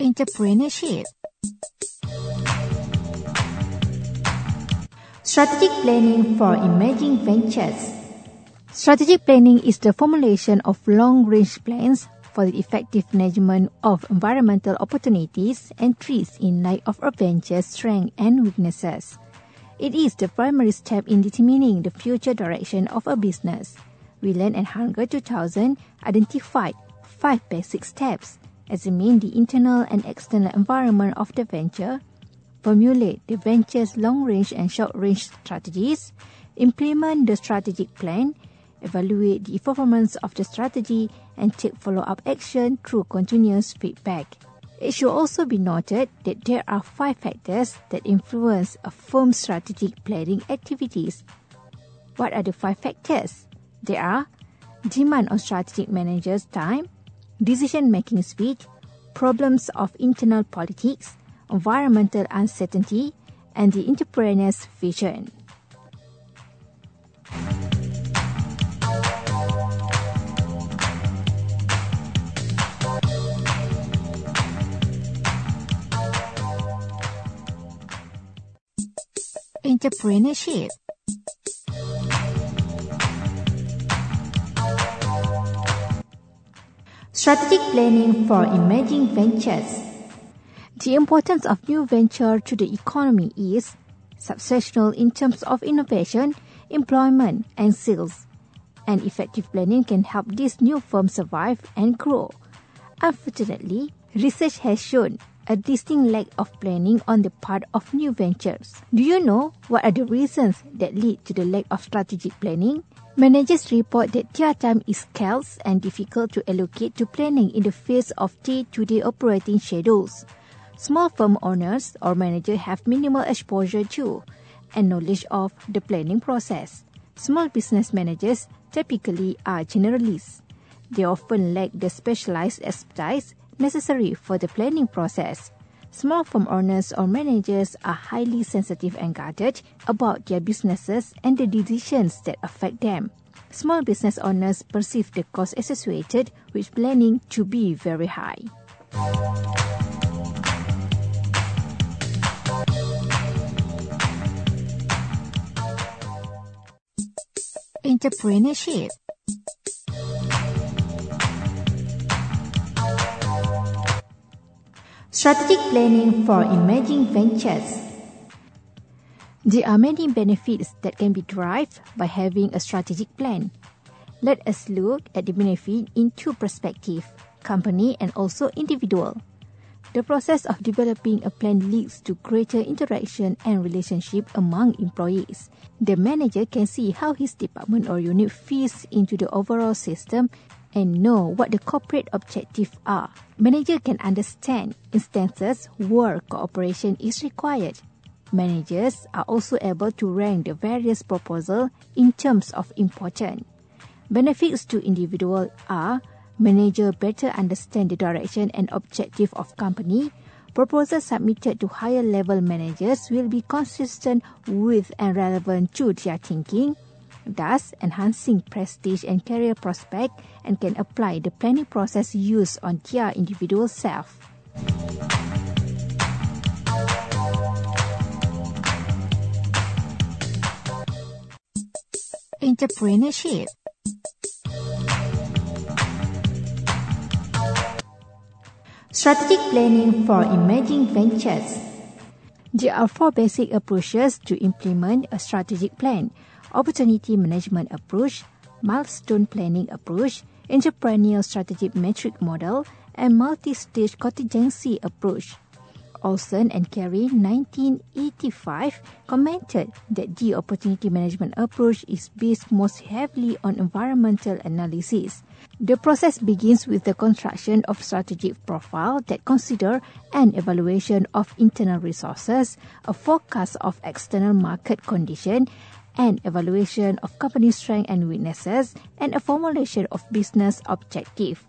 Entrepreneurship Strategic planning for emerging ventures. Strategic planning is the formulation of long-range plans for the effective management of environmental opportunities and threats in light of a venture's strengths and weaknesses. It is the primary step in determining the future direction of a business. Wheelen and Hunger 2000 identified five basic steps, examine the internal and external environment of the venture, formulate the venture's long-range and short-range strategies, implement the strategic plan, evaluate the performance of the strategy, and take follow-up action through continuous feedback. It should also be noted that there are five factors that influence a firm's strategic planning activities. What are the five factors? There are demand on strategic managers' time, decision-making speed, problems of internal politics, environmental uncertainty, and the entrepreneur's vision. Entrepreneurship Strategic planning for emerging ventures. The importance of new venture to the economy is substantial in terms of innovation, employment, and sales. And effective planning can help these new firms survive and grow. Unfortunately, research has shown a distinct lack of planning on the part of new ventures. Do you know what are the reasons that lead to the lack of strategic planning? Managers report that their time is scarce and difficult to allocate to planning in the face of day-to-day operating schedules. Small firm owners or managers have minimal exposure to and knowledge of the planning process. Small business managers typically are generalists. They often lack the specialized expertise necessary for the planning process. Small firm owners or managers are highly sensitive and guarded about their businesses and the decisions that affect them. Small business owners perceive the cost associated with planning to be very high. Entrepreneurship Strategic planning for emerging ventures. There are many benefits that can be derived by having a strategic plan. Let us look at the benefit in two perspectives, company and also individual. The process of developing a plan leads to greater interaction and relationship among employees. The manager can see how his department or unit fits into the overall system and know what the corporate objectives are. Manager can understand instances where cooperation is required. Managers are also able to rank the various proposals in terms of importance. Benefits to individual are manager better understand the direction and objective of company. Proposals submitted to higher level managers will be consistent with and relevant to their thinking thus enhancing prestige and career prospect and can apply the planning process used on their individual self. Entrepreneurship Strategic planning for emerging ventures. There are four basic approaches to implement a strategic plan opportunity management approach, milestone planning approach, entrepreneurial strategic metric model, and multi-stage contingency approach. Olson and Carey 1985 commented that the opportunity management approach is based most heavily on environmental analysis. The process begins with the construction of strategic profile that consider an evaluation of internal resources, a forecast of external market condition, an evaluation of company strengths and weaknesses, and a formulation of business objective.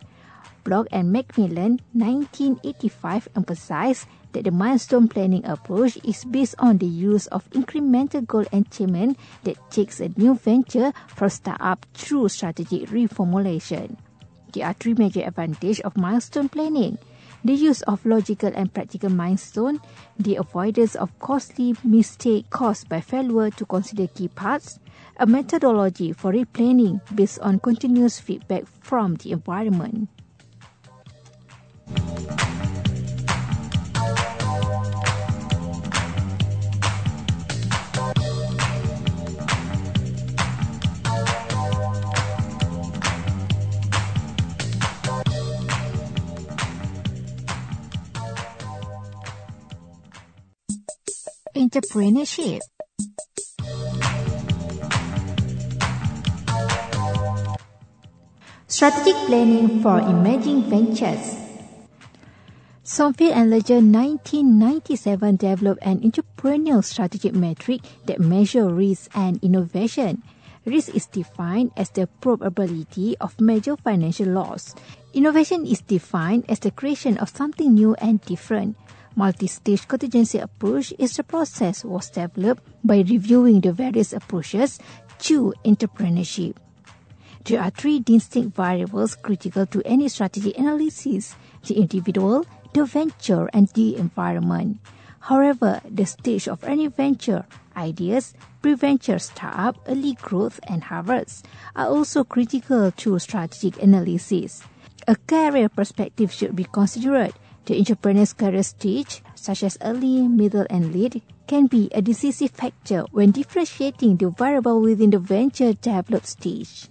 Block and MacMillan 1985 emphasized that the milestone planning approach is based on the use of incremental goal achievement that takes a new venture from startup through strategic reformulation. There are three major advantages of milestone planning. the use of logical and practical milestone, the avoidance of costly mistake caused by failure to consider key parts, a methodology for replanning based on continuous feedback from the environment. Entrepreneurship. Strategic planning for emerging ventures. Sonfield and Ledger 1997 developed an entrepreneurial strategic metric that measures risk and innovation. Risk is defined as the probability of major financial loss. Innovation is defined as the creation of something new and different. Multi-stage contingency approach is a process was developed by reviewing the various approaches to entrepreneurship. There are three distinct variables critical to any strategy analysis, the individual, the venture, and the environment. However, the stage of any venture, ideas, pre-venture startup, early growth, and harvest are also critical to strategic analysis. A career perspective should be considered the entrepreneur's career stage, such as early, middle, and late, can be a decisive factor when differentiating the variable within the venture development stage.